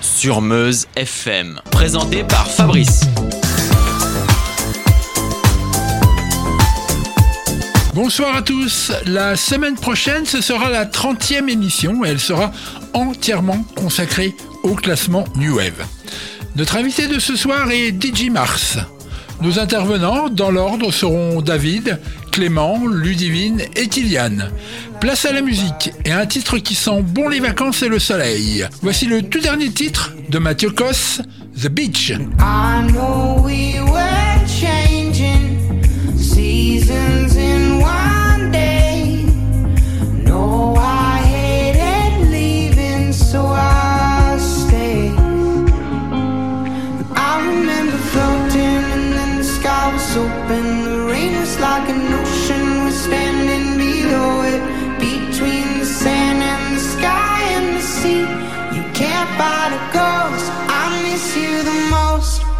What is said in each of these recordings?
Sur Meuse FM, présenté par Fabrice. Bonsoir à tous. La semaine prochaine, ce sera la 30e émission et elle sera entièrement consacrée au classement New Wave. Notre invité de ce soir est DJ Mars. Nos intervenants, dans l'ordre, seront David, Clément, Ludivine et Kylian. Place à la musique et un titre qui sent bon les vacances et le soleil. Voici le tout dernier titre de Mathieu Koss, The Beach.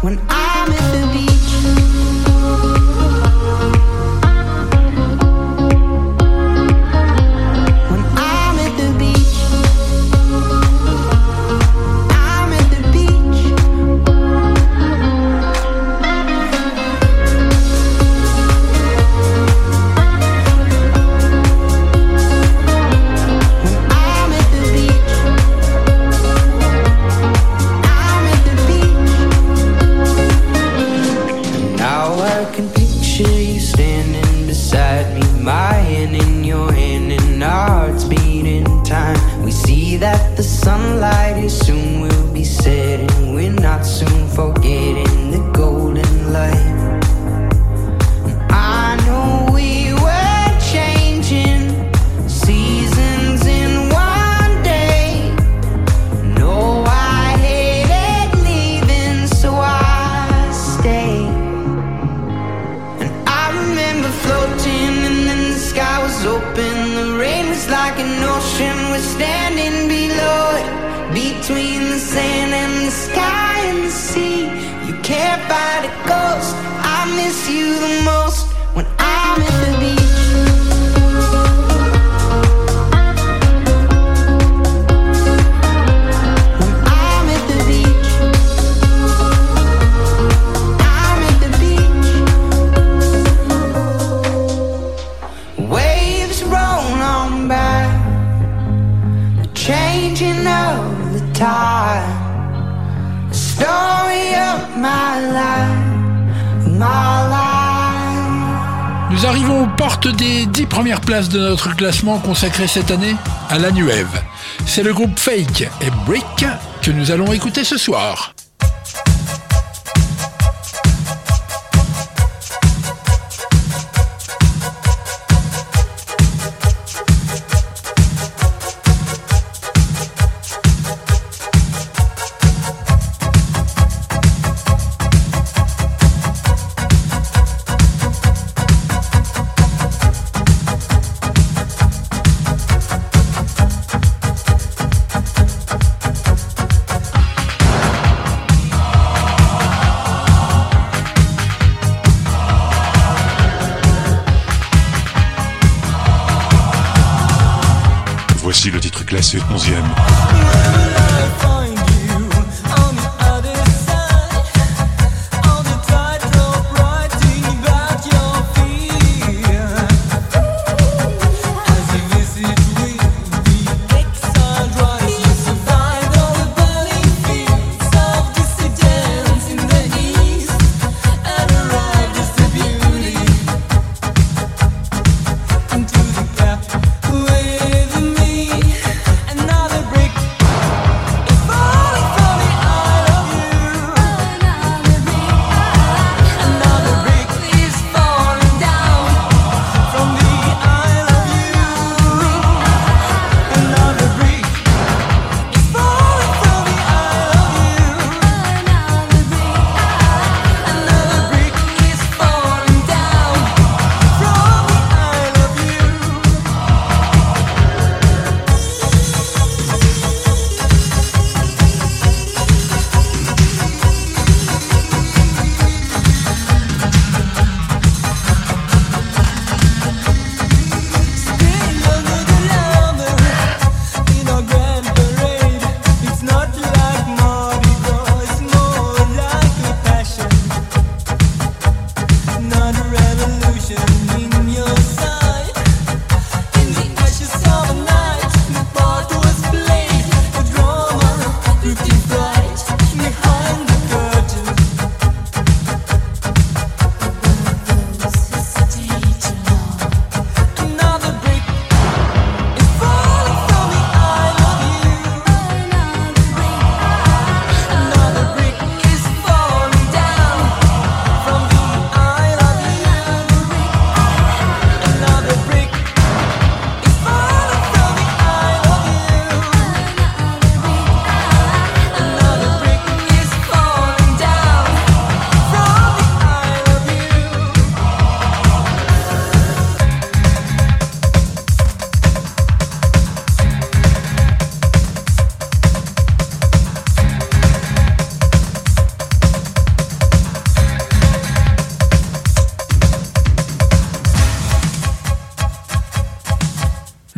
When I'm in place consacré cette année à la Wave. C'est le groupe Fake et Brick que nous allons écouter ce soir. Classé 11e.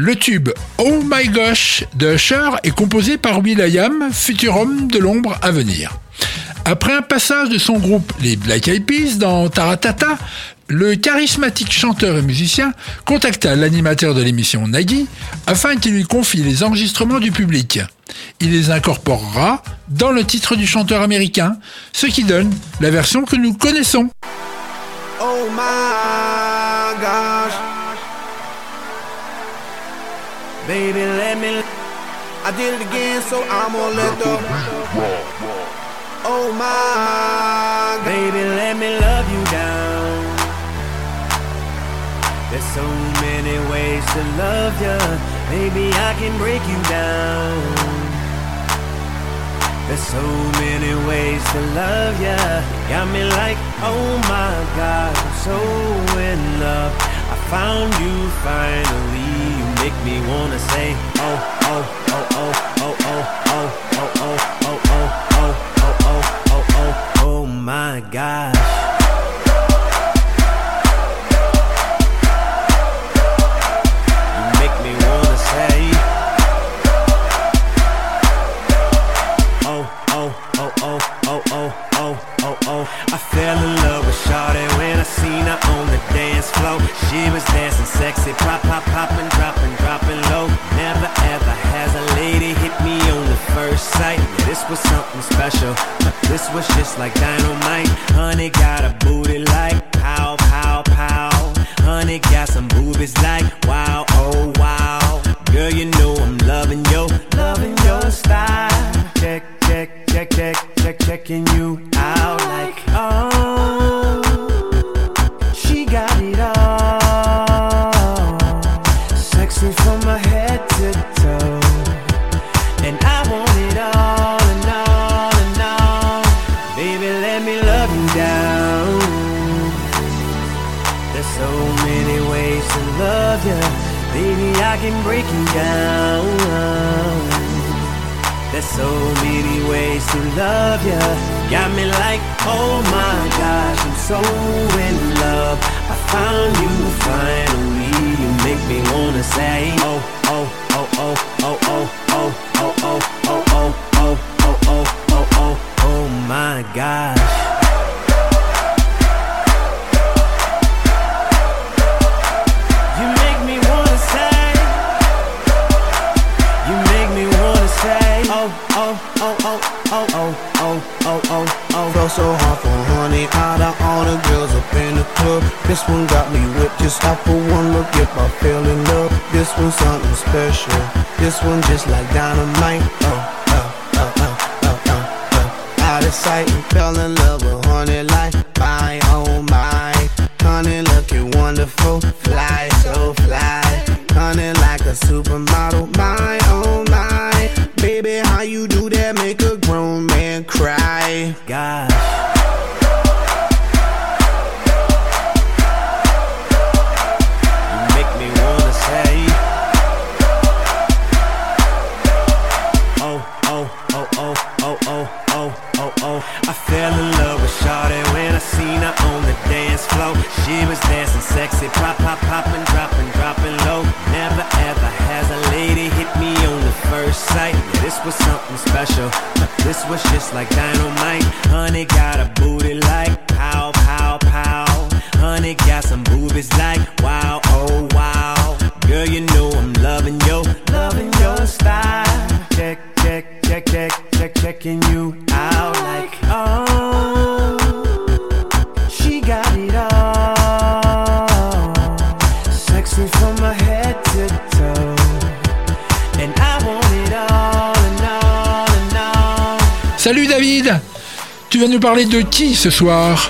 Le tube Oh My Gosh de Usher est composé par Will.i.am, futur homme de l'ombre à venir. Après un passage de son groupe les Black Eyed Peas dans Taratata, le charismatique chanteur et musicien contacta l'animateur de l'émission Nagui afin qu'il lui confie les enregistrements du public. Il les incorporera dans le titre du chanteur américain, ce qui donne la version que nous connaissons. Oh my gosh. Baby, let me. I did it again, so I'm gonna let the. Oh my. Baby, let me love you down. There's so many ways to love you. Maybe I can break you down. There's so many ways to love ya. Got me like, oh my God, I'm so in love. I found you finally. Make me wanna say, oh, oh, oh, oh, oh, oh, oh, oh, oh, oh, oh, oh, oh, oh, oh, oh, oh my gosh. Out of sight and fell in love with honey like my oh my. Honey looking wonderful, fly so fly. Honey like a supermodel, my.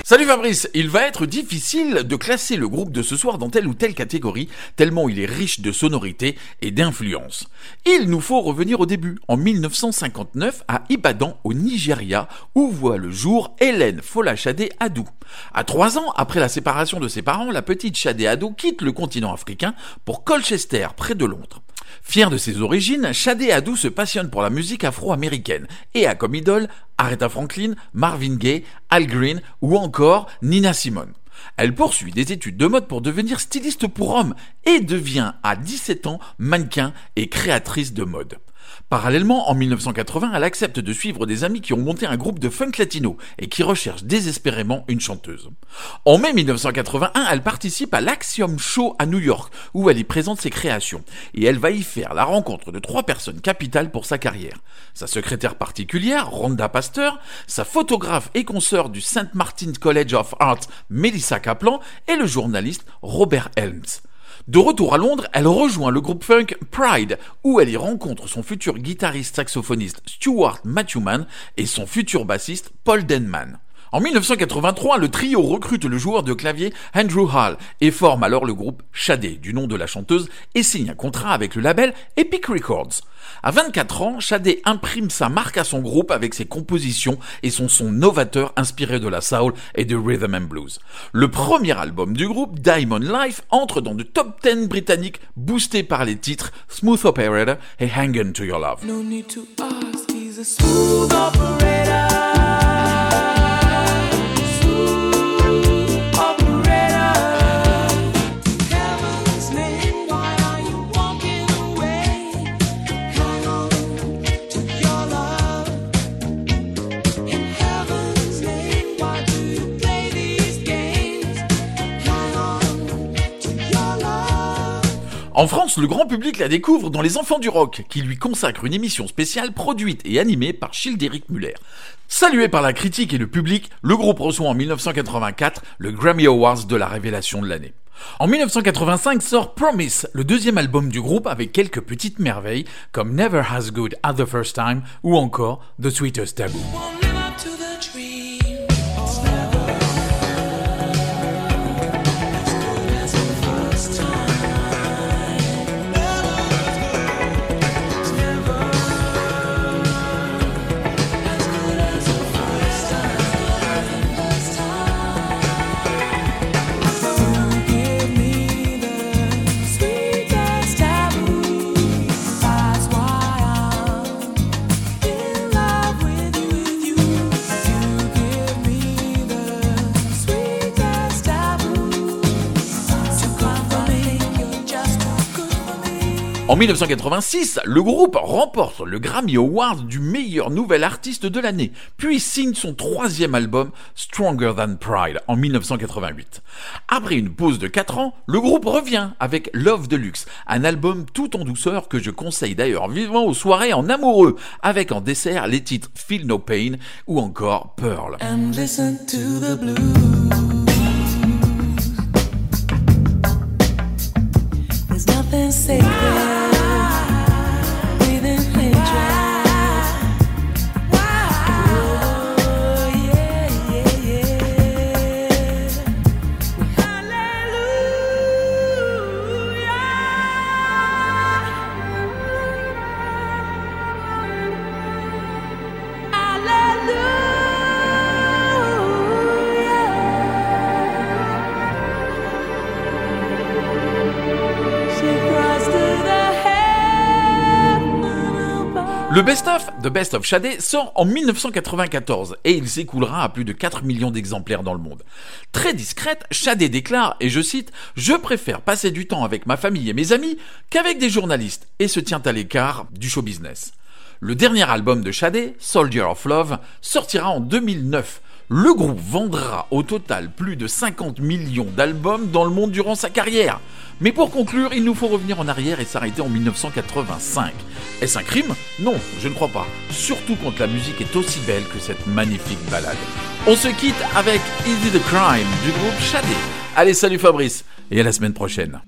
Salut Fabrice, il va être difficile de classer le groupe de ce soir dans telle ou telle catégorie, tellement il est riche de sonorités et d'influences. Il nous faut revenir au début, en 1959 à Ibadan au Nigeria, où voit le jour Hélène Folashade Adou. À trois ans après la séparation de ses parents, la petite Shade Adou quitte le continent africain pour Colchester, près de Londres. Fier de ses origines, Shadé Adou se passionne pour la musique afro-américaine et a comme idole Aretha Franklin, Marvin Gaye, Al Green ou encore Nina Simone. Elle poursuit des études de mode pour devenir styliste pour hommes et devient à 17 ans mannequin et créatrice de mode. Parallèlement, en 1980, elle accepte de suivre des amis qui ont monté un groupe de funk latino et qui recherchent désespérément une chanteuse. En mai 1981, elle participe à l'Axiom Show à New York, où elle y présente ses créations, et elle va y faire la rencontre de trois personnes capitales pour sa carrière. Sa secrétaire particulière, Rhonda Pasteur, sa photographe et consoeur du St. Martin's College of Art, Melissa Kaplan, et le journaliste Robert Helms. De retour à Londres, elle rejoint le groupe funk Pride, où elle y rencontre son futur guitariste saxophoniste Stuart Matthewman et son futur bassiste Paul Denman. En 1983, le trio recrute le joueur de clavier Andrew Hall et forme alors le groupe Shadé, du nom de la chanteuse, et signe un contrat avec le label Epic Records. À 24 ans, Shadé imprime sa marque à son groupe avec ses compositions et son son novateur inspiré de la soul et de rhythm and blues. Le premier album du groupe, Diamond Life, entre dans le top 10 britannique boosté par les titres Smooth Operator et Hang On To Your Love. En France, le grand public la découvre dans Les Enfants du Rock, qui lui consacre une émission spéciale produite et animée par Childéric Muller. Salué par la critique et le public, le groupe reçoit en 1984 le Grammy Awards de la révélation de l'année. En 1985 sort Promise, le deuxième album du groupe avec quelques petites merveilles comme Never Has Good at the First Time ou encore The Sweetest Taboo. En 1986, le groupe remporte le Grammy Award du meilleur nouvel artiste de l'année, puis signe son troisième album Stronger Than Pride en 1988. Après une pause de 4 ans, le groupe revient avec Love Deluxe, un album tout en douceur que je conseille d'ailleurs vivement aux soirées en amoureux, avec en dessert les titres Feel No Pain ou encore Pearl. Le best-of, The Best of Shadé, sort en 1994 et il s'écoulera à plus de 4 millions d'exemplaires dans le monde. Très discrète, Shadé déclare, et je cite, Je préfère passer du temps avec ma famille et mes amis qu'avec des journalistes et se tient à l'écart du show business. Le dernier album de Shadé, Soldier of Love, sortira en 2009 le groupe vendra au total plus de 50 millions d'albums dans le monde durant sa carrière. Mais pour conclure, il nous faut revenir en arrière et s'arrêter en 1985. Est-ce un crime? Non, je ne crois pas. Surtout quand la musique est aussi belle que cette magnifique balade. On se quitte avec Easy the Crime du groupe Shadé. Allez, salut Fabrice et à la semaine prochaine.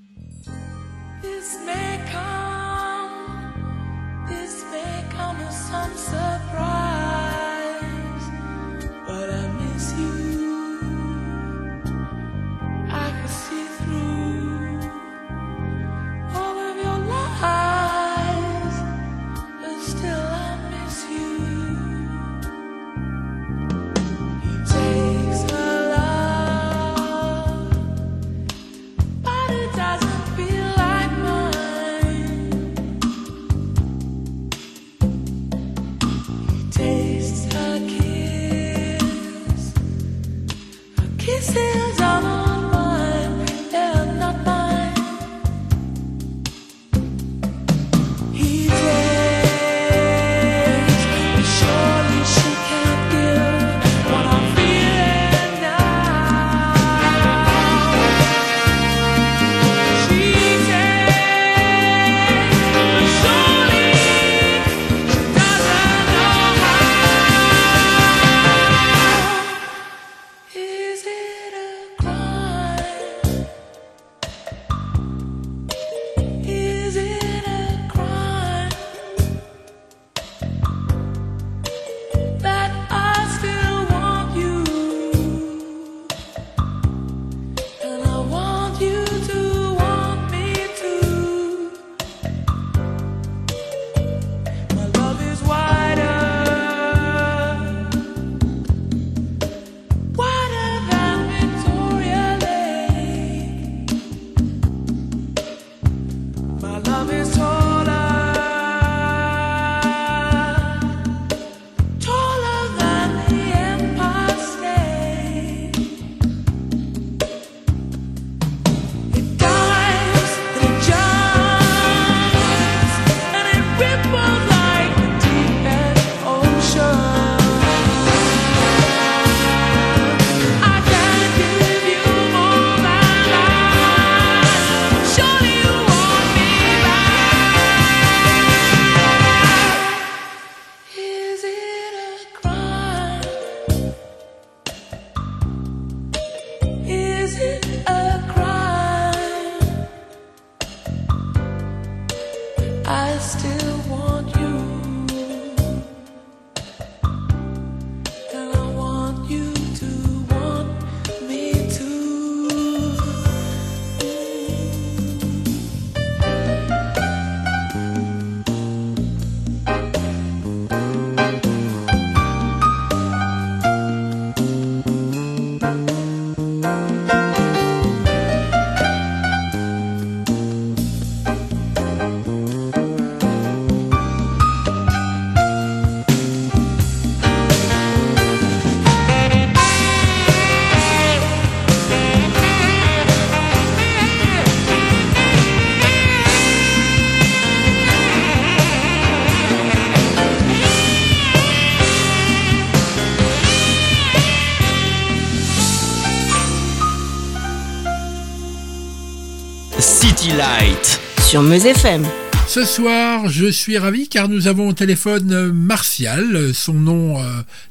Sur Meuse FM. Ce soir, je suis ravi car nous avons au téléphone Martial. Son nom euh,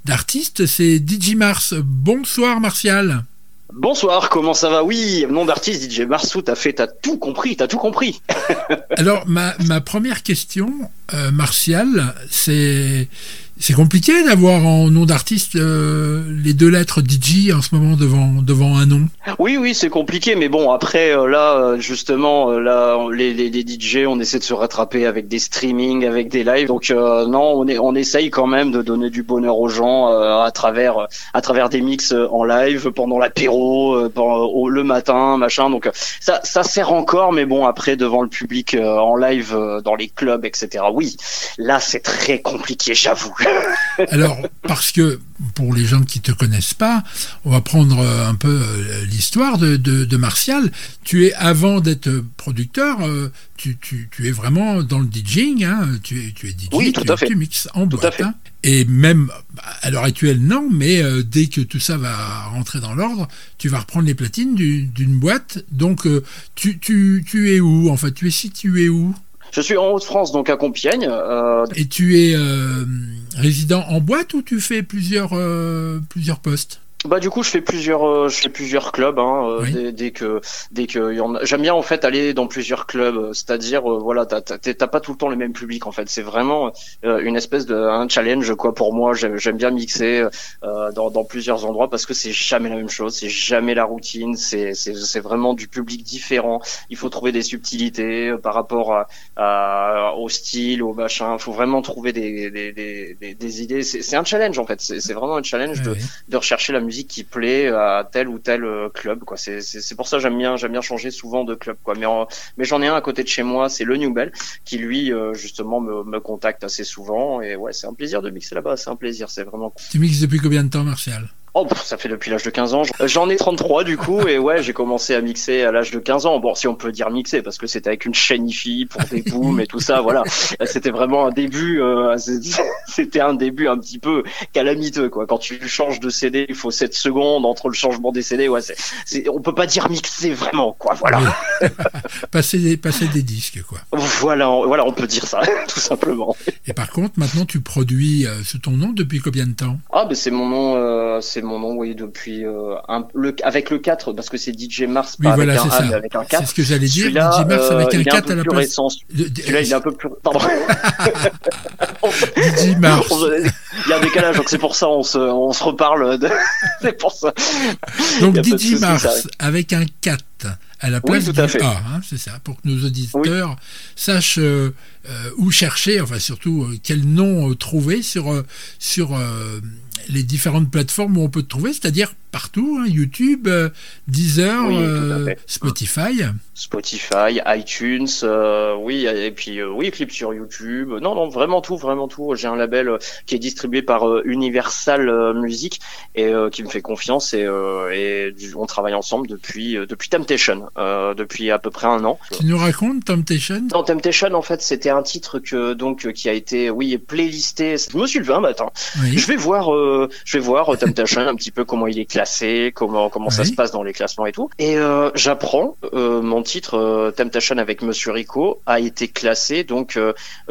d'artiste, c'est DJ Mars. Bonsoir Martial. Bonsoir, comment ça va? Oui, nom d'artiste DJ Marsou, t'as fait, t'as tout compris, t'as tout compris. Alors, ma, ma première question, euh, Martial, c'est c'est compliqué d'avoir en nom d'artiste euh, les deux lettres DJ en ce moment devant devant un nom. Oui, oui, c'est compliqué, mais bon, après euh, là, euh, justement, là, les, les, les, DJ, on essaie de se rattraper avec des streamings, avec des lives. Donc non, on est, on essaye quand même de donner du bonheur aux gens à travers à travers des mix en live pendant l'apéro, le matin, machin. Donc ça, ça sert encore, mais bon, après devant le public en live dans les clubs, etc. Oui, là, c'est très compliqué, j'avoue. Alors, parce que pour les gens qui te connaissent pas, on va prendre un peu euh, l'histoire de, de, Martial. Tu es, avant d'être producteur, euh, tu, tu, tu, es vraiment dans le DJing, hein. tu, es, tu es DJ, oui, tout tu, à fait. tu mixes en boîte. Hein. Et même, à l'heure actuelle, non, mais euh, dès que tout ça va rentrer dans l'ordre, tu vas reprendre les platines d'une boîte. Donc, tu, tu, tu es où En fait, tu es situé où? Je suis en Haute-France, donc à Compiègne. Euh... Et tu es euh, résident en boîte ou tu fais plusieurs, euh, plusieurs postes? Bah du coup je fais plusieurs euh, je fais plusieurs clubs hein, euh, dès, que dès que y en a... j'aime bien en fait aller dans plusieurs clubs euh, c'est-à-dire voilà t'as t'as pas tout le temps le même public en fait. C'est vraiment une espèce de un challenge quoi pour moi. J'aime bien mixer dans, dans plusieurs endroits parce que c'est jamais la même chose c'est jamais la routine c'est c'est vraiment du public différent. Il faut trouver des subtilités par rapport à, au style au machin. Faut vraiment trouver des des, des, des, idées. C'est un challenge en fait. C'est vraiment un challenge de, de rechercher la musique qui plaît à tel ou tel euh, club quoi. C'est pour ça j'aime bien j'aime bien changer souvent de club quoi. Mais mais j'en ai un à côté de chez moi c'est le New Bell qui lui euh, justement me, me contacte assez souvent. Et ouais c'est un plaisir de mixer là-bas. C'est un plaisir. C'est vraiment tu mixes depuis combien de temps Martial? Oh, ça fait depuis l'âge de 15 ans. J'en ai 33 du coup, et ouais, j'ai commencé à mixer à l'âge de 15 ans. Bon, si on peut dire mixer, parce que c'était avec une chaîne IFI pour des booms et tout ça, voilà. C'était vraiment un début, euh, c'était un début un petit peu calamiteux, quoi. Quand tu changes de CD, il faut 7 secondes entre le changement des CD, ouais, c'est, on peut pas dire mixer vraiment, quoi, voilà. passer, des, passer des disques, quoi. Voilà, on, voilà, on peut dire ça, tout simplement. Et par contre, maintenant, tu produis euh, sous ton nom depuis combien de temps? Ah, ben c'est mon nom, euh, c'est mon nom, oui, depuis euh, un, le, avec le 4, parce que c'est DJ Mars, pas avec, un, A, mais avec un 4. C'est ce que j'allais dire, DJ Mars avec un 4 à la place. Celui-là, il est un peu plus. Pardon. DJ Mars. il y a un décalage, donc c'est pour ça, on se, on se reparle. De... c'est pour ça. Donc DJ Mars avec un 4 à la place du A, hein, c'est ça, pour que nos auditeurs sachent euh, euh, où chercher, enfin surtout euh, quel nom trouver sur, sur les différentes plateformes où on peut te trouver, c'est-à-dire partout, hein, YouTube, euh, Deezer, euh, Spotify. Spotify, iTunes, euh, oui, et puis oui, clips sur YouTube. Non, non, vraiment tout, vraiment tout. J'ai un label qui est distribué par Universal Music et qui me fait confiance et, et on travaille ensemble depuis depuis Temptation, depuis à peu près un an. Tu nous racontes Temptation? Non, Temptation, en fait, c'était un titre que donc qui a été, oui, playlisté. Je me suis levé un matin. Je vais voir, je vais voir Temptation un petit peu comment il est classé, comment comment ça se passe dans les classements et tout. Et euh, j'apprends euh, mon titre euh, Temptation avec Monsieur Rico a été classé donc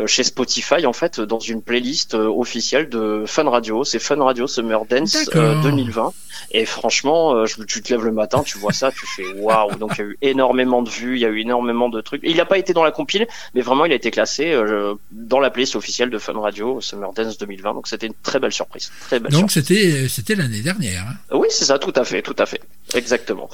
chez Spotify en fait dans une playlist officielle de Fun Radio. C'est Fun Radio Summer Dance 2020. Et franchement, je, tu te lèves le matin, tu vois ça, tu fais waouh. Donc il y a eu énormément de vues, il y a eu énormément de trucs. Il n'a pas été dans la compile, mais vraiment il a été classé dans la playlist officielle de Fun Radio Summer Dance 2020. Donc c'était une très belle surprise. Très belle donc c'était c'était l'année dernière. Hein. Oui, c'est ça, tout à fait, tout à fait, exactement.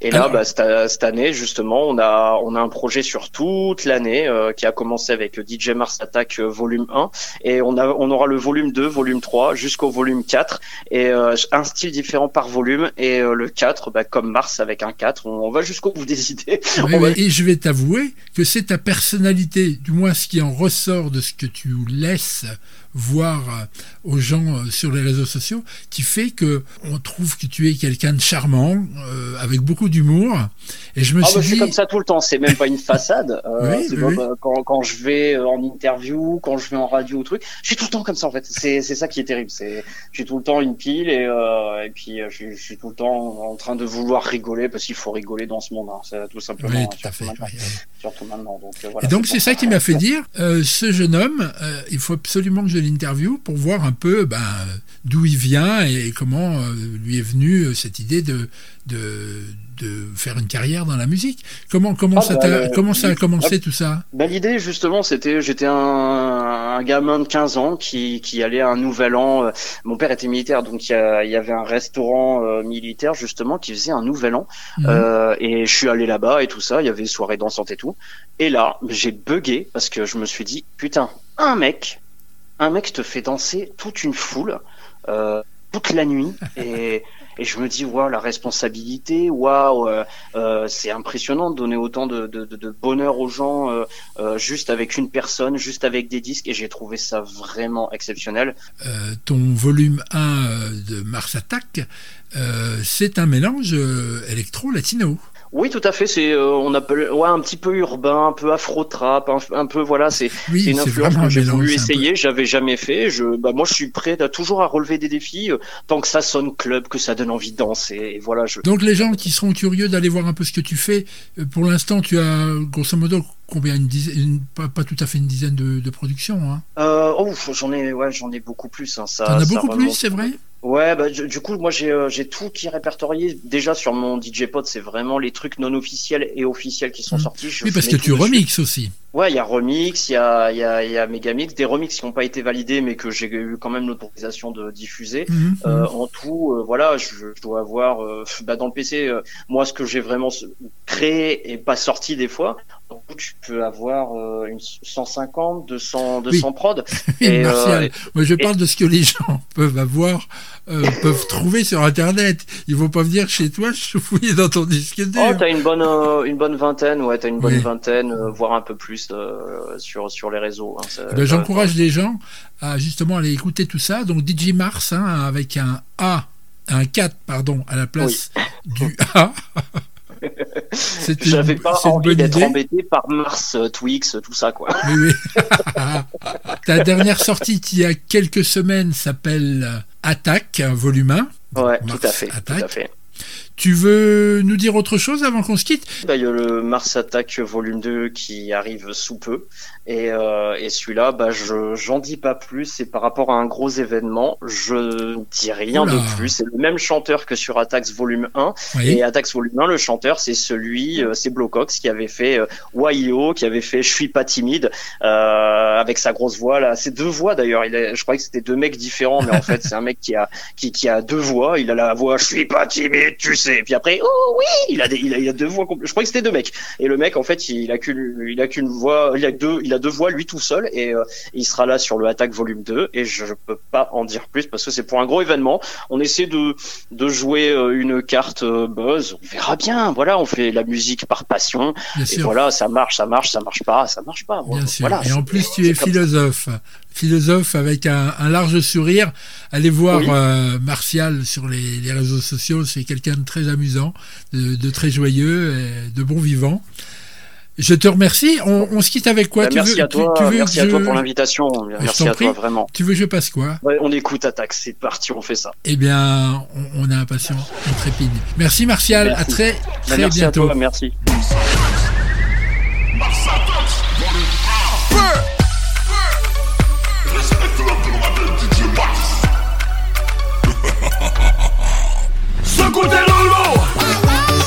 Et là, bah, cette, année, justement, on a, on a un projet sur toute l'année euh, qui a commencé avec DJ Mars Attack euh, volume 1 et on, a, on aura le volume 2, volume 3 jusqu'au volume 4 et euh, un style différent par volume. Et le 4, bah, comme Mars avec un 4, on, va jusqu'au bout des idées. Et je vais t'avouer que c'est ta personnalité, du moins ce qui en ressort de ce que tu laisses voir euh, aux gens euh, sur les réseaux sociaux, qui fait que on trouve que tu es quelqu'un de charmant, euh, avec beaucoup d'humour. Et je me ah suis bah, dit... comme ça tout le temps, c'est même pas une façade. quand, quand, je vais en interview, quand je vais en radio ou truc, je suis tout le temps comme ça en fait. C'est ça qui est terrible. C'est je suis tout le temps une pile et, et puis je, suis tout le temps en train de vouloir rigoler parce qu'il faut rigoler dans ce monde. Hein. C'est tout simplement. Oui, tout à fait. Surtout maintenant. Donc, voilà, et donc c'est ça qui m'a fait dire, ce jeune homme, il faut absolument que je l'interview pour voir un peu ben, d'où il vient et comment euh, lui est venue euh, cette idée de, de, de, faire une carrière dans la musique. Comment, comment, ah, ça, bah, a, comment ça a commencé ah, tout ça? bah, L'idée, justement, c'était j'étais un, un, gamin de 15 ans qui, qui allait à un nouvel an. Euh, mon père était militaire, donc il y, avait un restaurant militaire, justement, qui faisait un nouvel an. Mhm. et je suis allé là-bas et tout ça. Il y avait soirée dansante et tout. Et là, j'ai bugué parce que je me suis dit, putain, un mec un mec te fait danser toute une foule euh, toute la nuit et, et je me dis waouh la responsabilité waouh euh, euh, c'est impressionnant de donner autant de, de, de bonheur aux gens juste avec une personne juste avec des disques et j'ai trouvé ça vraiment exceptionnel. Ton volume 1 de Mars Attack c'est un mélange électro latino oui, tout à fait. C'est euh, on appelle ouais un petit peu urbain, un peu afro trap, un, peu voilà. C'est une influence que j'ai voulu essayer. J'avais jamais fait. Je bah moi je suis prêt à, toujours à relever des défis euh, tant que ça sonne club, que ça donne envie de danser. Et voilà. Je... Donc les gens qui seront curieux d'aller voir un peu ce que tu fais. Euh, pour l'instant, tu as grosso modo combien une dizaine, pas, pas, tout à fait une dizaine de, de productions. Hein? Euh, oh, j'en ai ouais j'en ai beaucoup plus. Hein, ça. T'en as beaucoup plus, c'est vrai? Ouais, bah, du, coup, moi j'ai euh, j'ai tout qui est répertorié. Déjà sur mon DJ Pod, c'est vraiment les trucs non officiels et officiels qui sont mmh. sortis. oui, parce que tu remixes aussi. Ouais, il y a remix, il y a il y a, y a Megamix, des remix qui n'ont pas été validés, mais que j'ai eu quand même l'autorisation de diffuser. Mmh, mmh. Euh, en tout, euh, voilà, je, je, dois avoir euh, bah, dans le PC, moi ce que j'ai vraiment créé et pas sorti des fois. Donc tu peux avoir une 150, 200, 200 prod. et, Martial, moi je parle de ce que les gens peuvent avoir euh, peuvent trouver sur Internet. Ils vont pas venir chez toi fouiller dans ton disque dur. Oh, t'as une bonne, euh, une bonne vingtaine, ouais, t'as une bonne vingtaine, euh, voire un peu plus sur, sur les réseaux. Hein, eh ben, J'encourage les gens à justement aller écouter tout ça. Donc DJ Mars, hein, avec un A, un 4, pardon, à la place du A. J'avais pas envie d'être embêté par Mars, Twix, tout ça, quoi. Oui, oui. Ta dernière sortie, il y a quelques semaines, s'appelle Attaque, volume 1. Ouais, tout à fait. Tout à fait. Tu veux nous dire autre chose avant qu'on se quitte? Bah, Il y a le Mars Attack volume 2 qui arrive sous peu. Et, euh, et celui-là, bah, je j'en dis pas plus. C'est par rapport à un gros événement. Je dis rien de plus. C'est le même chanteur que sur Attax volume 1. Et Attax volume 1, le chanteur, c'est celui, euh, c'est Blocox qui avait fait euh, qui avait fait Je suis pas timide, euh, avec sa grosse voix là. C'est deux voix d'ailleurs. Il je croyais que c'était deux mecs différents, mais en fait, c'est un mec qui a qui, qui a deux voix. Il a la voix Je suis pas timide, tu sais et puis après, oh oui, il a, il a, deux voix. Je crois que c'était deux mecs. Et le mec, en fait, il a qu'une, il a qu'une voix, il a deux, il a deux voix lui tout seul. Et euh, il sera là sur le Attack Volume 2. Et je, peux pas en dire plus parce que c'est pour un gros événement. On essaie de, de jouer euh, une carte euh, buzz. On verra bien. Voilà, on fait la musique par passion. et voilà, ça marche, ça marche, ça marche pas, ça marche pas. Bien sûr. et en plus, tu es philosophe philosophe avec un, large sourire. Allez voir euh, Martial sur les, réseaux sociaux, c'est quelqu'un de très amusant, de, très joyeux, et de bon vivant. Je te remercie. On, se quitte avec quoi? Bah, Merci à toi. merci à toi pour l'invitation. Merci à toi vraiment. Tu veux que je passe quoi? On écoute Attaque. C'est parti, on fait ça. Eh bien, on, est impatient, on trépide. Merci Martial. À très bah, très merci bientôt. À toi, merci.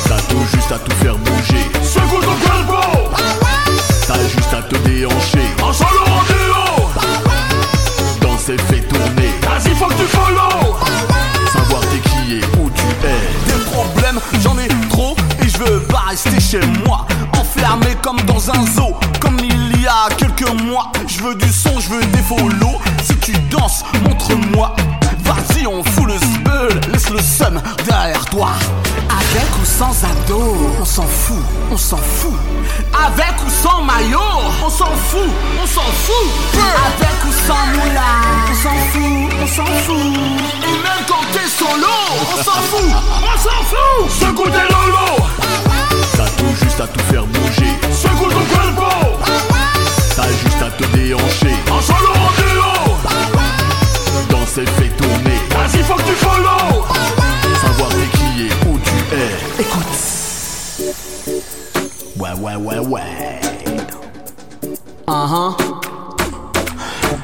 T'as tout juste à tout faire bouger Secoue ton calbo T'as juste à te déhancher. En solo en duo. Danser fait tourner Vas-y faut que tu follow. Savoir t'es qui et où tu es. Des problèmes j'en ai trop Et je veux pas rester chez moi. Enfermé comme dans un zoo. Comme il y a quelques mois. Je veux du son, je veux des follow. Si tu danses, montre-moi. Vas-y, on fout le spell, laisse le seum derrière toi. Ou sans ado, on s'en fout, on s'en fout. Avec ou sans maillot, on s'en fout, on s'en fout. Avec ou sans moula, on s'en fout, on s'en fout. Et même quand t'es solo, on s'en fout, on s'en fout. Secoue tes lolo. T'as tout juste à tout faire bouger. Secoue ton corpo. T'as juste à te déhancher. En solo en duo. Danser fait tourner. Vas-y, faut que tu follow. Ouais, ouais, ouais, ouais. Uh -huh.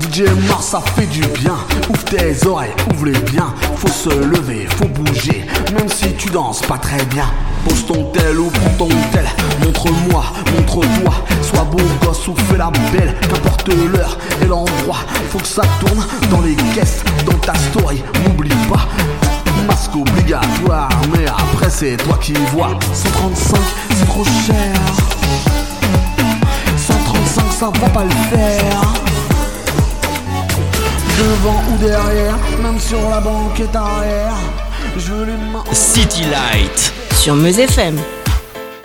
DJ Mars, ça fait du bien. Ouvre tes oreilles, ouvre-les bien. Faut se lever, faut bouger. Même si tu danses pas très bien. Pose ton tel ou prends ton tel. Montre-moi, montre-toi. Sois beau gosse ou fais la belle. Qu'importe l'heure et l'endroit. Faut que ça tourne dans les caisses, dans ta story. N'oublie pas. Masque obligatoire, mais après c'est toi qui vois. 135, c'est trop cher. 135, ça va pas le faire devant ou derrière, même sur la banquette arrière. Je les mains. City Light sur Meuse FM.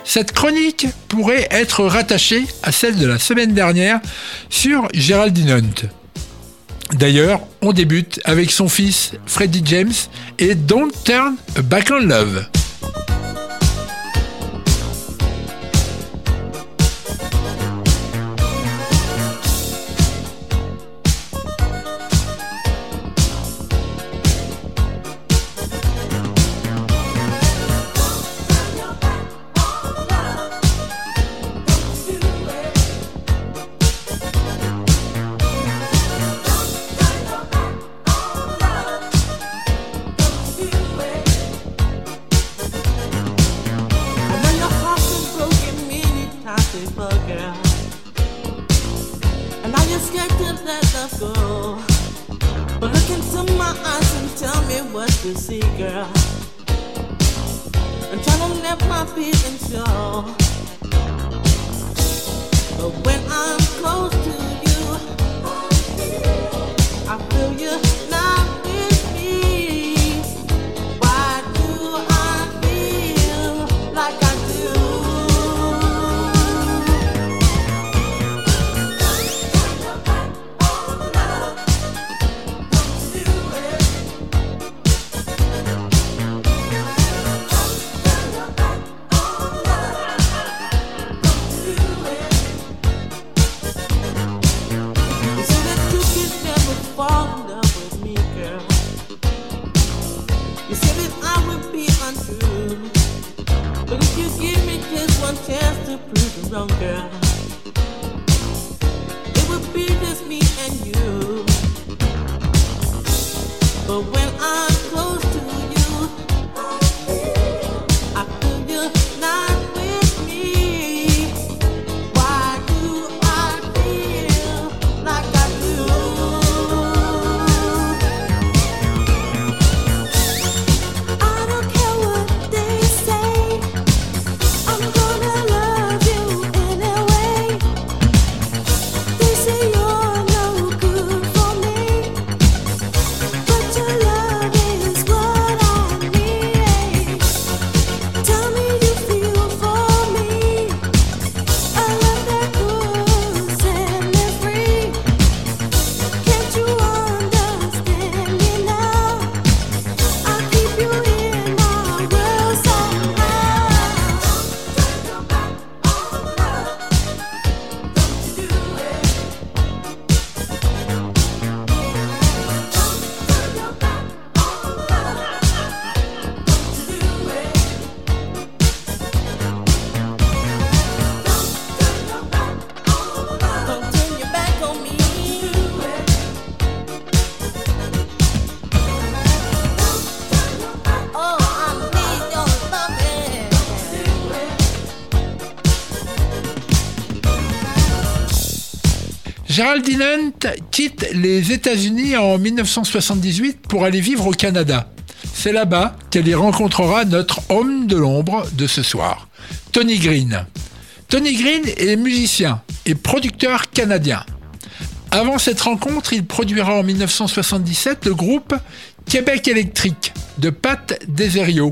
Cette chronique pourrait être rattachée à celle de la semaine dernière sur Géraldine Hunt. D'ailleurs, on débute avec son fils Freddie James et Don't Turn Back on Love. Hunt quitte les États-Unis en 1978 pour aller vivre au Canada. C'est là-bas qu'elle y rencontrera notre homme de l'ombre de ce soir, Tony Green. Tony Green est musicien et producteur canadien. Avant cette rencontre, il produira en 1977 le groupe Québec électrique de Pat Deserio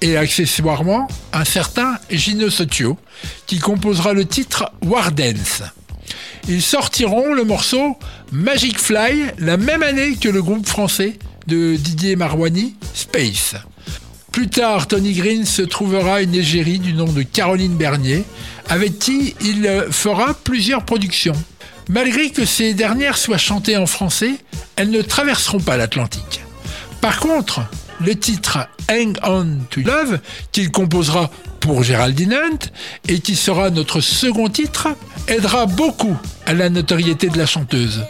et accessoirement un certain Gino Sotio qui composera le titre War Dance. Ils sortiront le morceau Magic Fly la même année que le groupe français de Didier Marouani, Space. Plus tard, Tony Green se trouvera une égérie du nom de Caroline Bernier, avec qui il fera plusieurs productions. Malgré que ces dernières soient chantées en français, elles ne traverseront pas l'Atlantique. Par contre, le titre Hang On to Love, qu'il composera pour Geraldine Hunt et qui sera notre second titre, aidera beaucoup à la notoriété de la chanteuse.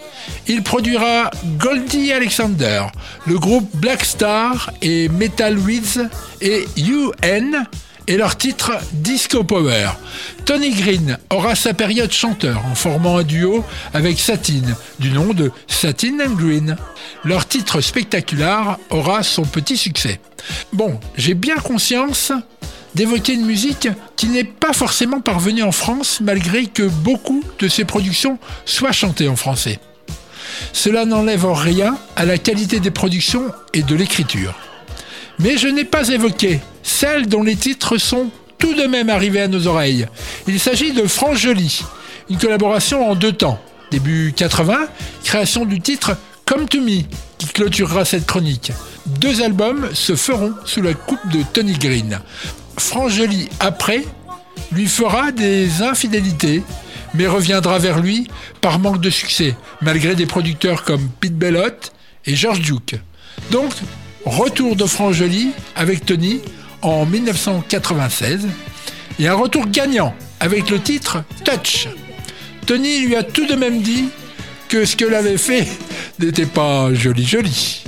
Il produira Goldie Alexander, le groupe Black Star et Metal Weeds et UN et leur titre Disco Power. Tony Green aura sa période chanteur en formant un duo avec Satine, du nom de Satin and Green. Leur titre spectaculaire aura son petit succès. Bon, j'ai bien conscience d'évoquer une musique qui n'est pas forcément parvenue en France malgré que beaucoup de ses productions soient chantées en français. Cela n'enlève rien à la qualité des productions et de l'écriture. Mais je n'ai pas évoqué celles dont les titres sont tout de même arrivés à nos oreilles. Il s'agit de France Jolie, une collaboration en deux temps. Début 80, création du titre Come to Me, qui clôturera cette chronique. Deux albums se feront sous la coupe de Tony Green. France Jolie, après, lui fera des infidélités, mais reviendra vers lui par manque de succès, malgré des producteurs comme Pete Bellotte et George Duke. Donc, retour de France Jolie avec Tony en 1996 et un retour gagnant avec le titre Touch. Tony lui a tout de même dit que ce qu'elle avait fait n'était pas joli joli.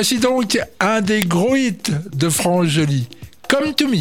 Voici donc un des gros hits de France Jolie, Come to Me.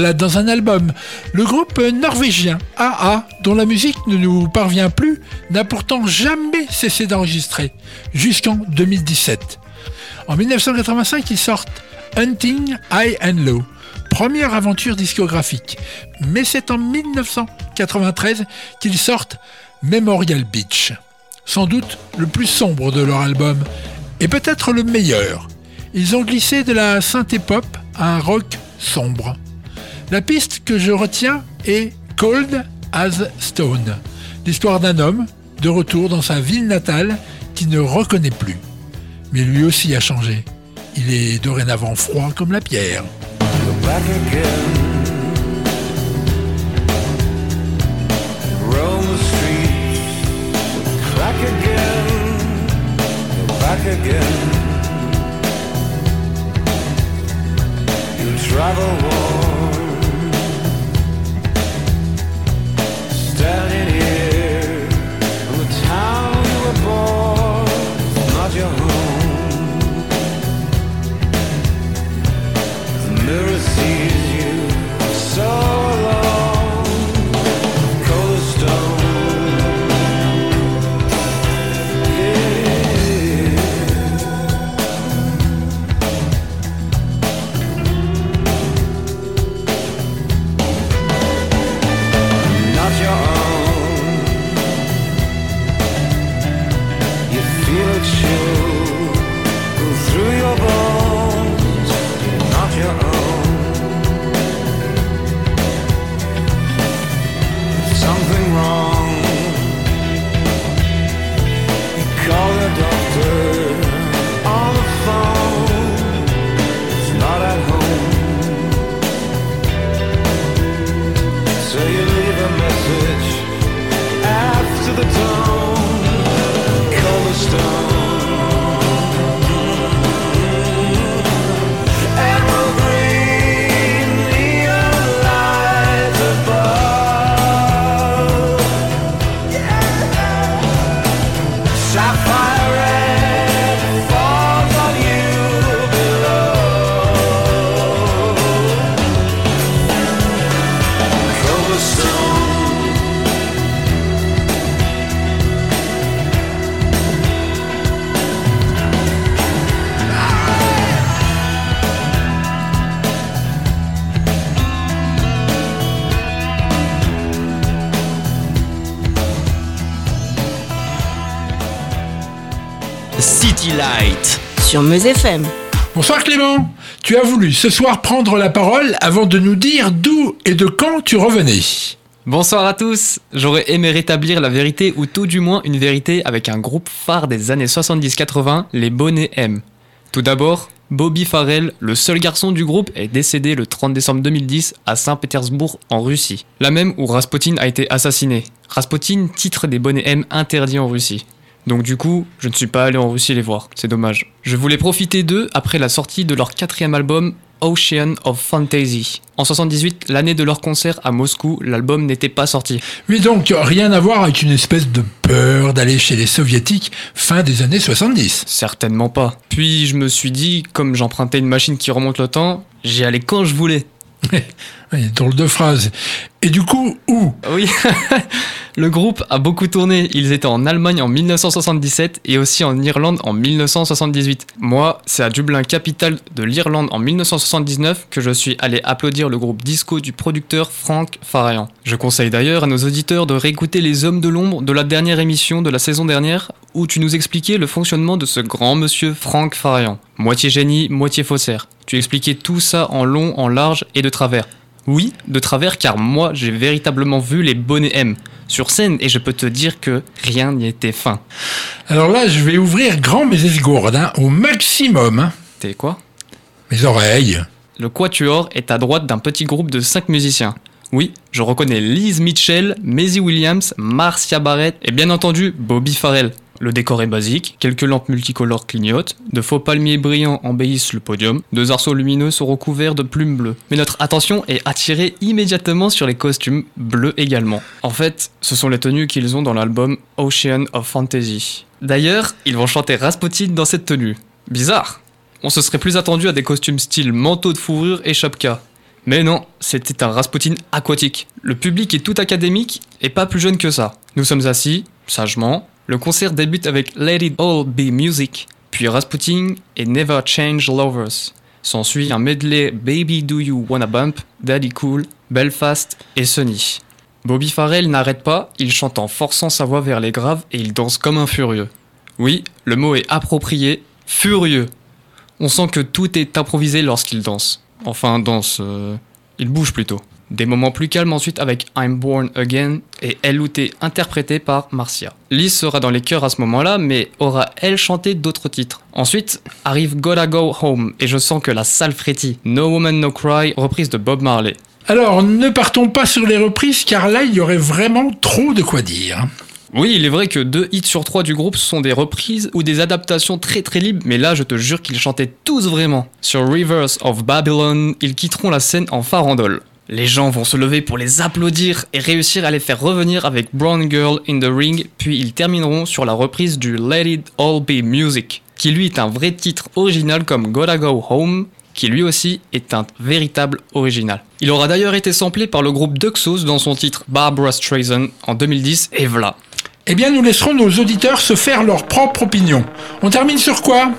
Dans un album. Le groupe norvégien AA, dont la musique ne nous parvient plus, n'a pourtant jamais cessé d'enregistrer, jusqu'en 2017. En 1985, ils sortent Hunting High and Low, première aventure discographique. Mais c'est en 1993 qu'ils sortent Memorial Beach, sans doute le plus sombre de leur album, et peut-être le meilleur. Ils ont glissé de la synthé pop à un rock sombre. La piste que je retiens est Cold as Stone, l'histoire d'un homme de retour dans sa ville natale qui ne reconnaît plus. Mais lui aussi a changé. Il est dorénavant froid comme la pierre. Sur Meuse FM. Bonsoir Clément. Tu as voulu ce soir prendre la parole avant de nous dire d'où et de quand tu revenais. Bonsoir à tous. J'aurais aimé rétablir la vérité ou tout du moins une vérité avec un groupe phare des années 70-80, les Bonnets M. Tout d'abord, Bobby Farrell, le seul garçon du groupe, est décédé le 30 décembre 2010 à Saint-Pétersbourg, en Russie. La même où Rasputin a été assassiné. Rasputin, titre des bonnets M interdits en Russie. Donc du coup, je ne suis pas allé en Russie les voir, c'est dommage. Je voulais profiter d'eux après la sortie de leur quatrième album Ocean of Fantasy. En 78, l'année de leur concert à Moscou, l'album n'était pas sorti. Oui, donc rien à voir avec une espèce de peur d'aller chez les soviétiques fin des années 70. Certainement pas. Puis je me suis dit, comme j'empruntais une machine qui remonte le temps, j'y allais quand je voulais. drôle de phrase. Et du coup, où Oui, le groupe a beaucoup tourné. Ils étaient en Allemagne en 1977 et aussi en Irlande en 1978. Moi, c'est à Dublin, capitale de l'Irlande en 1979, que je suis allé applaudir le groupe disco du producteur Frank Farian. Je conseille d'ailleurs à nos auditeurs de réécouter Les Hommes de l'Ombre de la dernière émission de la saison dernière, où tu nous expliquais le fonctionnement de ce grand monsieur Frank Farian. Moitié génie, moitié faussaire. Tu expliquais tout ça en long, en large et de travers. Oui, de travers car moi j'ai véritablement vu les bonnets M sur scène et je peux te dire que rien n'y était fin. Alors là, je vais ouvrir grand mes esgourdes hein, au maximum. Hein. T'es quoi? Mes oreilles. Le quatuor est à droite d'un petit groupe de 5 musiciens. Oui, je reconnais Liz Mitchell, Maisie Williams, Marcia Barrett et bien entendu Bobby Farrell. Le décor est basique, quelques lampes multicolores clignotent, de faux palmiers brillants embellissent le podium, deux arceaux lumineux sont recouverts de plumes bleues. Mais notre attention est attirée immédiatement sur les costumes bleus également. En fait, ce sont les tenues qu'ils ont dans l'album Ocean of Fantasy. D'ailleurs, ils vont chanter Rasputin dans cette tenue. Bizarre On se serait plus attendu à des costumes style manteau de fourrure et chapka. Mais non, c'était un Rasputin aquatique. Le public est tout académique et pas plus jeune que ça. Nous sommes assis, sagement, le concert débute avec Let It All Be Music, puis Rasputin et Never Change Lovers. S'ensuit un medley Baby Do You Wanna Bump, Daddy Cool, Belfast et Sunny. Bobby Farrell n'arrête pas, il chante en forçant sa voix vers les graves et il danse comme un furieux. Oui, le mot est approprié, furieux. On sent que tout est improvisé lorsqu'il danse. Enfin, danse. Euh, il bouge plutôt. Des moments plus calmes ensuite avec I'm Born Again et LOT interprété par Marcia. Liz sera dans les chœurs à ce moment-là, mais aura elle chanté d'autres titres. Ensuite arrive Gotta Go Home et je sens que la salle frétille. No Woman No Cry, reprise de Bob Marley. Alors ne partons pas sur les reprises car là il y aurait vraiment trop de quoi dire. Oui, il est vrai que deux hits sur trois du groupe sont des reprises ou des adaptations très très libres, mais là je te jure qu'ils chantaient tous vraiment. Sur Rivers of Babylon, ils quitteront la scène en farandole. Les gens vont se lever pour les applaudir et réussir à les faire revenir avec Brown Girl in the Ring, puis ils termineront sur la reprise du Let It All Be Music, qui lui est un vrai titre original comme Gotta Go Home, qui lui aussi est un véritable original. Il aura d'ailleurs été samplé par le groupe Duxos dans son titre Barbara Streisand en 2010 et voilà. Eh bien, nous laisserons nos auditeurs se faire leur propre opinion. On termine sur quoi?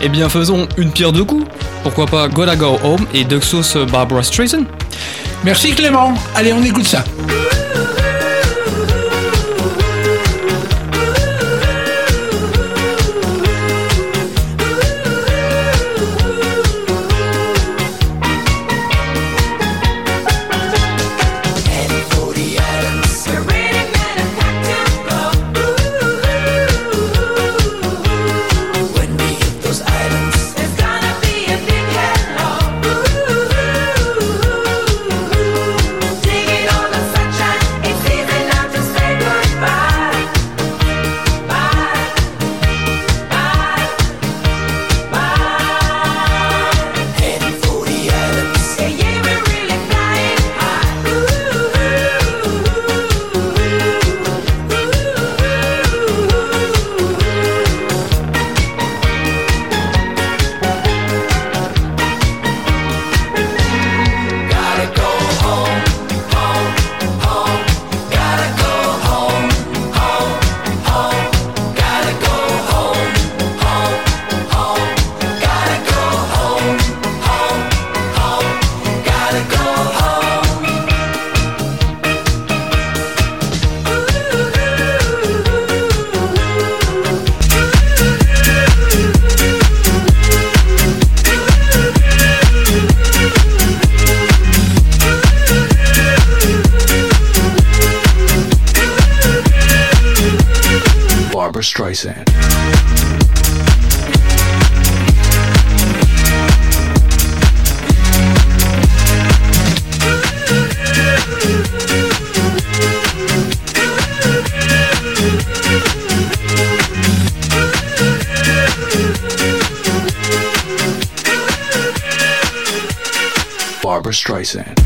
Eh bien, faisons une pierre deux coups. Pourquoi pas Gotta Go Home et Duxos Barbara Streisand Merci Clément. Allez, on écoute ça. Streisand.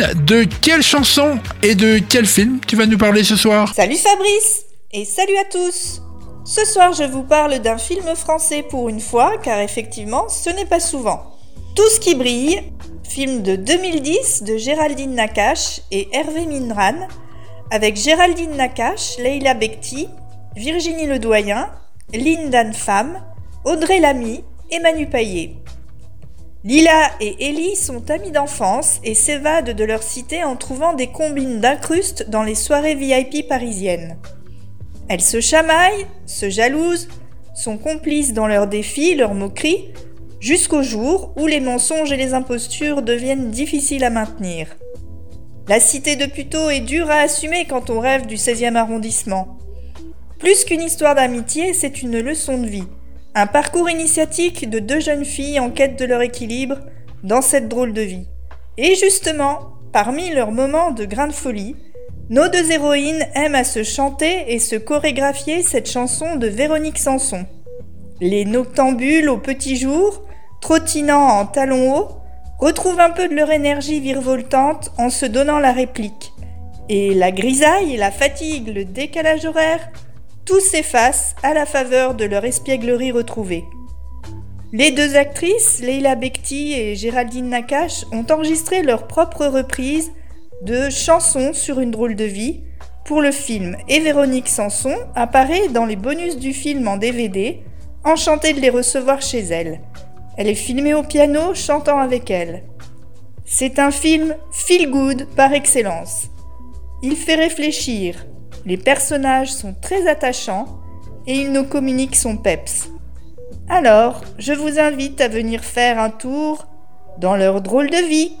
De quelle chanson et de quel film tu vas nous parler ce soir Salut Fabrice et salut à tous Ce soir je vous parle d'un film français pour une fois car effectivement ce n'est pas souvent. Tout ce qui brille, film de 2010 de Géraldine Nakache et Hervé Minran avec Géraldine Nakache, Leila Bekti, Virginie Ledoyen, Lynn Femme, Audrey Lamy et Manu Paillet. Lila et Ellie sont amies d'enfance et s'évadent de leur cité en trouvant des combines d'incrustes dans les soirées VIP parisiennes. Elles se chamaillent, se jalousent, sont complices dans leurs défis, leurs moqueries, jusqu'au jour où les mensonges et les impostures deviennent difficiles à maintenir. La cité de Puteaux est dure à assumer quand on rêve du 16e arrondissement. Plus qu'une histoire d'amitié, c'est une leçon de vie. Un parcours initiatique de deux jeunes filles en quête de leur équilibre dans cette drôle de vie. Et justement, parmi leurs moments de grande folie, nos deux héroïnes aiment à se chanter et se chorégraphier cette chanson de Véronique Sanson. Les noctambules au petit jour, trottinant en talons hauts, retrouvent un peu de leur énergie virevoltante en se donnant la réplique. Et la grisaille, la fatigue, le décalage horaire tout s'efface à la faveur de leur espièglerie retrouvée. Les deux actrices, Leila Bekti et Géraldine Nakache, ont enregistré leur propre reprise de Chansons sur une drôle de vie pour le film et Véronique Sanson apparaît dans les bonus du film en DVD, enchantée de les recevoir chez elle. Elle est filmée au piano, chantant avec elle. C'est un film feel good par excellence. Il fait réfléchir, les personnages sont très attachants et ils nous communiquent son peps. Alors, je vous invite à venir faire un tour dans leur drôle de vie.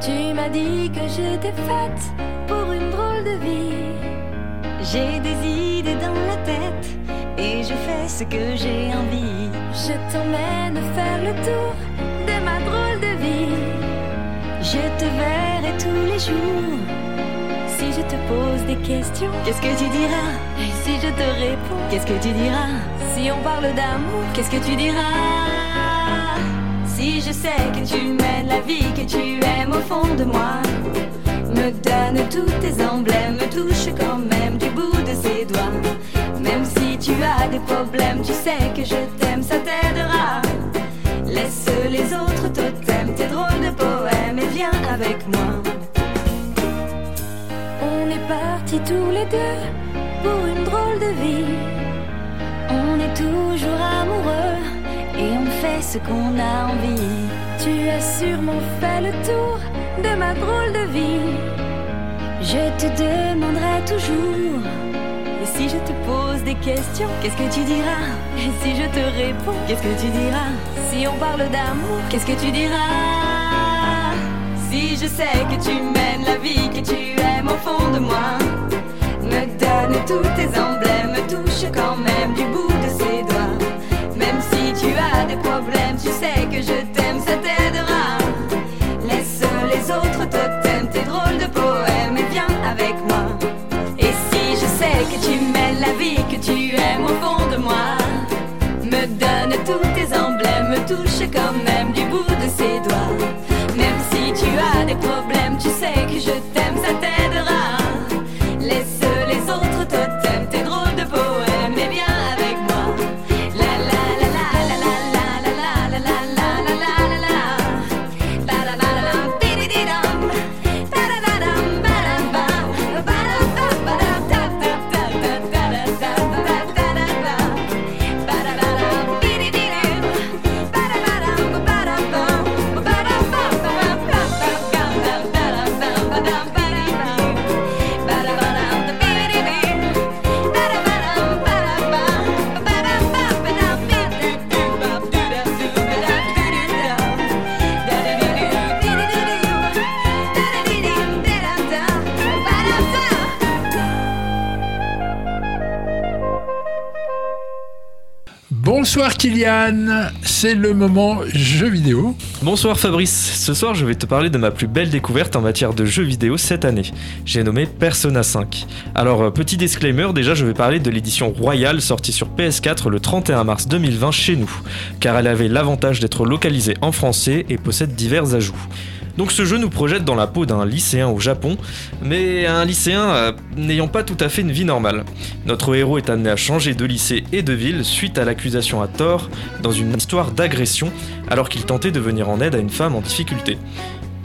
Tu m'as dit que j'étais faite pour une drôle de vie. J'ai des idées dans la tête et je fais ce que j'ai envie. Je t'emmène faire le tour de ma drôle de vie. Je te verrai tous les jours si je te pose des questions, qu'est-ce que tu diras? Et si je te réponds, qu'est-ce que tu diras? Si on parle d'amour, qu'est-ce que tu diras? Si je sais que tu mènes la vie que tu aimes au fond de moi, me donne tous tes emblèmes, me touche quand même du bout de ses doigts. Même si tu as des problèmes, tu sais que je t'aime, ça t'aidera. Laisse les autres totems, tes drôles de poèmes et viens avec moi tous les deux pour une drôle de vie. On est toujours amoureux et on fait ce qu'on a envie. Tu as sûrement fait le tour de ma drôle de vie. Je te demanderai toujours. Et si je te pose des questions, qu'est-ce que tu diras? Et si je te réponds, qu'est-ce que tu diras? Si on parle d'amour, qu'est-ce que tu diras? Si je sais que tu mènes la vie que tu au fond de moi, me donne tous tes emblèmes, me touche quand même du bout de ses doigts. Même si tu as des problèmes, tu sais que je t'aime, ça C'est le moment jeux vidéo. Bonsoir Fabrice, ce soir je vais te parler de ma plus belle découverte en matière de jeux vidéo cette année. J'ai nommé Persona 5. Alors euh, petit disclaimer, déjà je vais parler de l'édition royale sortie sur PS4 le 31 mars 2020 chez nous, car elle avait l'avantage d'être localisée en français et possède divers ajouts. Donc ce jeu nous projette dans la peau d'un lycéen au Japon, mais un lycéen euh, n'ayant pas tout à fait une vie normale. Notre héros est amené à changer de lycée et de ville suite à l'accusation à tort dans une histoire d'agression alors qu'il tentait de venir en aide à une femme en difficulté.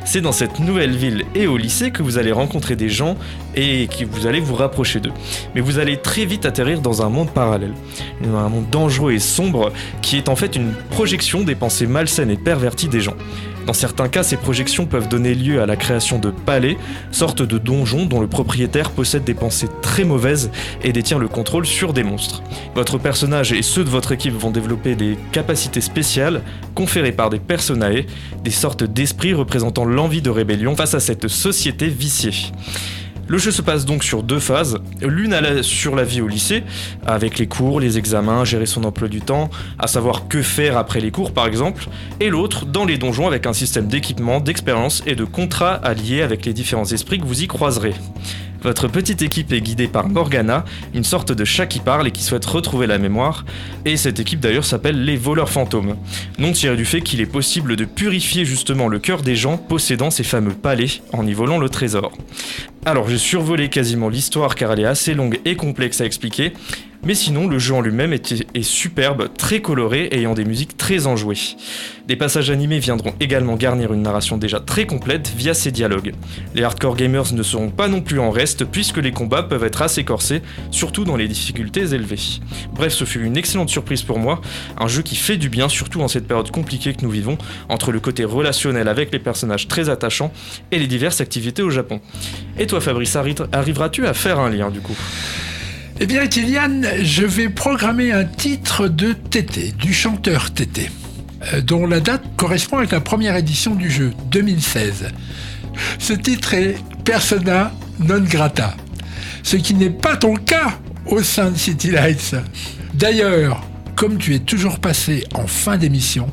C'est dans cette nouvelle ville et au lycée que vous allez rencontrer des gens et que vous allez vous rapprocher d'eux. Mais vous allez très vite atterrir dans un monde parallèle. Un monde dangereux et sombre qui est en fait une projection des pensées malsaines et perverties des gens. Dans certains cas, ces projections peuvent donner lieu à la création de palais, sortes de donjons dont le propriétaire possède des pensées très mauvaises et détient le contrôle sur des monstres. Votre personnage et ceux de votre équipe vont développer des capacités spéciales conférées par des personae, des sortes d'esprits représentant l'envie de rébellion face à cette société viciée. Le jeu se passe donc sur deux phases, l'une sur la vie au lycée, avec les cours, les examens, gérer son emploi du temps, à savoir que faire après les cours par exemple, et l'autre dans les donjons avec un système d'équipement, d'expérience et de contrats alliés avec les différents esprits que vous y croiserez. Votre petite équipe est guidée par Morgana, une sorte de chat qui parle et qui souhaite retrouver la mémoire, et cette équipe d'ailleurs s'appelle les voleurs fantômes, nom tiré du fait qu'il est possible de purifier justement le cœur des gens possédant ces fameux palais en y volant le trésor. Alors j'ai survolé quasiment l'histoire car elle est assez longue et complexe à expliquer, mais sinon, le jeu en lui-même est, superbe, très coloré, ayant des musiques très enjouées. Des passages animés viendront également garnir une narration déjà très complète via ses dialogues. Les hardcore gamers ne seront pas non plus en reste, puisque les combats peuvent être assez corsés, surtout dans les difficultés élevées. Bref, ce fut une excellente surprise pour moi, un jeu qui fait du bien, surtout en cette période compliquée que nous vivons, entre le côté relationnel avec les personnages très attachants et les diverses activités au Japon. Et toi Fabrice, arriveras-tu à faire un lien du coup? Eh bien, Kylian, je vais programmer un titre de Tété, du chanteur Tété, euh, dont la date correspond avec la première édition du jeu, 2016. Ce titre est Persona non grata, ce qui n'est pas ton cas au sein de City Lights. D'ailleurs, comme tu es toujours passé en fin d'émission,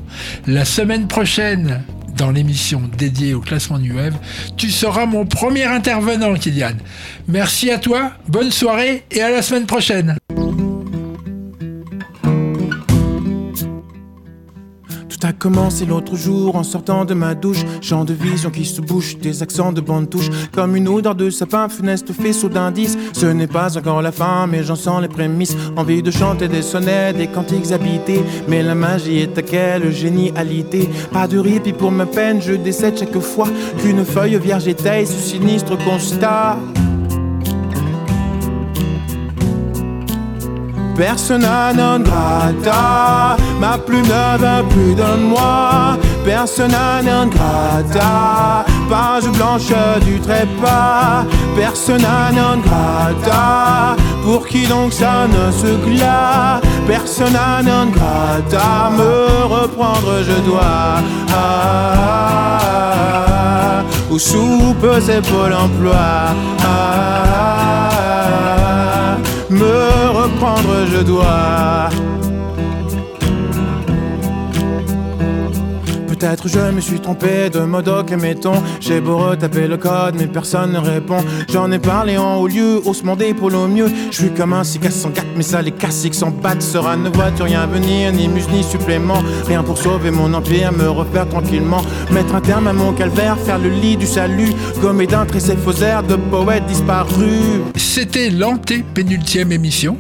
la semaine prochaine, dans l'émission dédiée au classement New Wave, tu seras mon premier intervenant, Kylian. Merci à toi, bonne soirée et à la semaine prochaine. Tout a commencé l'autre jour en sortant de ma douche. Champ de vision qui se bouche, des accents de bande touche. Comme une odeur de sapin funeste faisceau d'indices. Ce n'est pas encore la fin, mais j'en sens les prémices. Envie de chanter des sonnets, des cantiques habités. Mais la magie est à quelle génialité. Pas de répit pour ma peine, je décède chaque fois qu'une feuille vierge étaye ce sinistre constat. Persona non grata, ma plume ne va plus de moi. Persona non grata, page blanche du trépas. Persona non grata, pour qui donc ça ne se glace? Persona non grata, me reprendre je dois. Ah, ou soupe c'est Pôle emploi. Me reprendre je dois. Peut-être je me suis trompé de modoc, mettons. J'ai beau retaper le code, mais personne ne répond. J'en ai parlé en haut lieu, demander pour au mieux. Je suis comme un 604, mais ça les classiques s'en battent. Sera ne vois-tu rien venir, ni muse ni supplément. Rien pour sauver mon empire, me refaire tranquillement. Mettre un terme à mon calvaire, faire le lit du salut. Gommer d'un airs de poètes disparus. C'était l'anté-pénultième émission.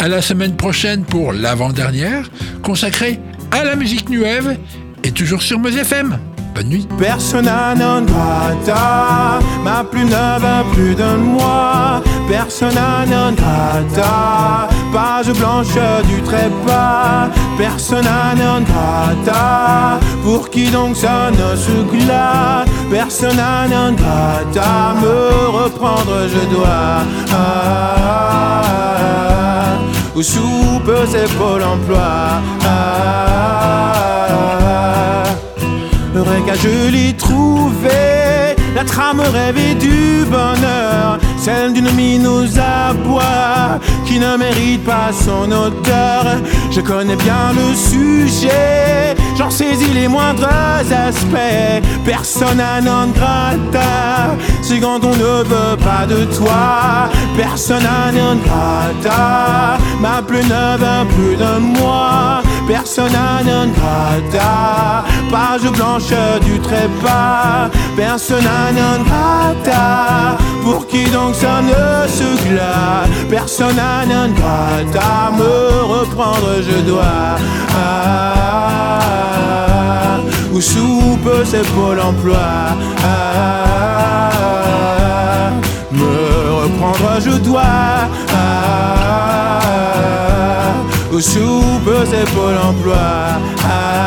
À la semaine prochaine pour l'avant-dernière, consacrée à la musique nuève et toujours sur Meuse FM. Bonne nuit. Persona non grata, ma plume ne va plus de moi. Persona non grata, page blanche du trépas. Persona non grata, pour qui donc ça ne se glace. Persona non grata, me reprendre je dois. Ah, ou soupe c'est Pôle emploi. Le je l'ai trouvé, la trame rêvée du bonheur. celle d'une mine aux abois qui ne mérite pas son auteur. Je connais bien le sujet, j'en saisis les moindres aspects. Persona non grata, c'est quand on ne veut pas de toi. Persona non grata, ma plus ne veut plus de moi. Persona non grata, page blanche du trépas. Persona non grata, pour qui donc ça ne se glace? Persona non grata, me reprendre je dois. Ah, ou soupe c'est Pôle emploi? Ah, me reprendre je dois. Ah, ou soupe c'est Pôle emploi.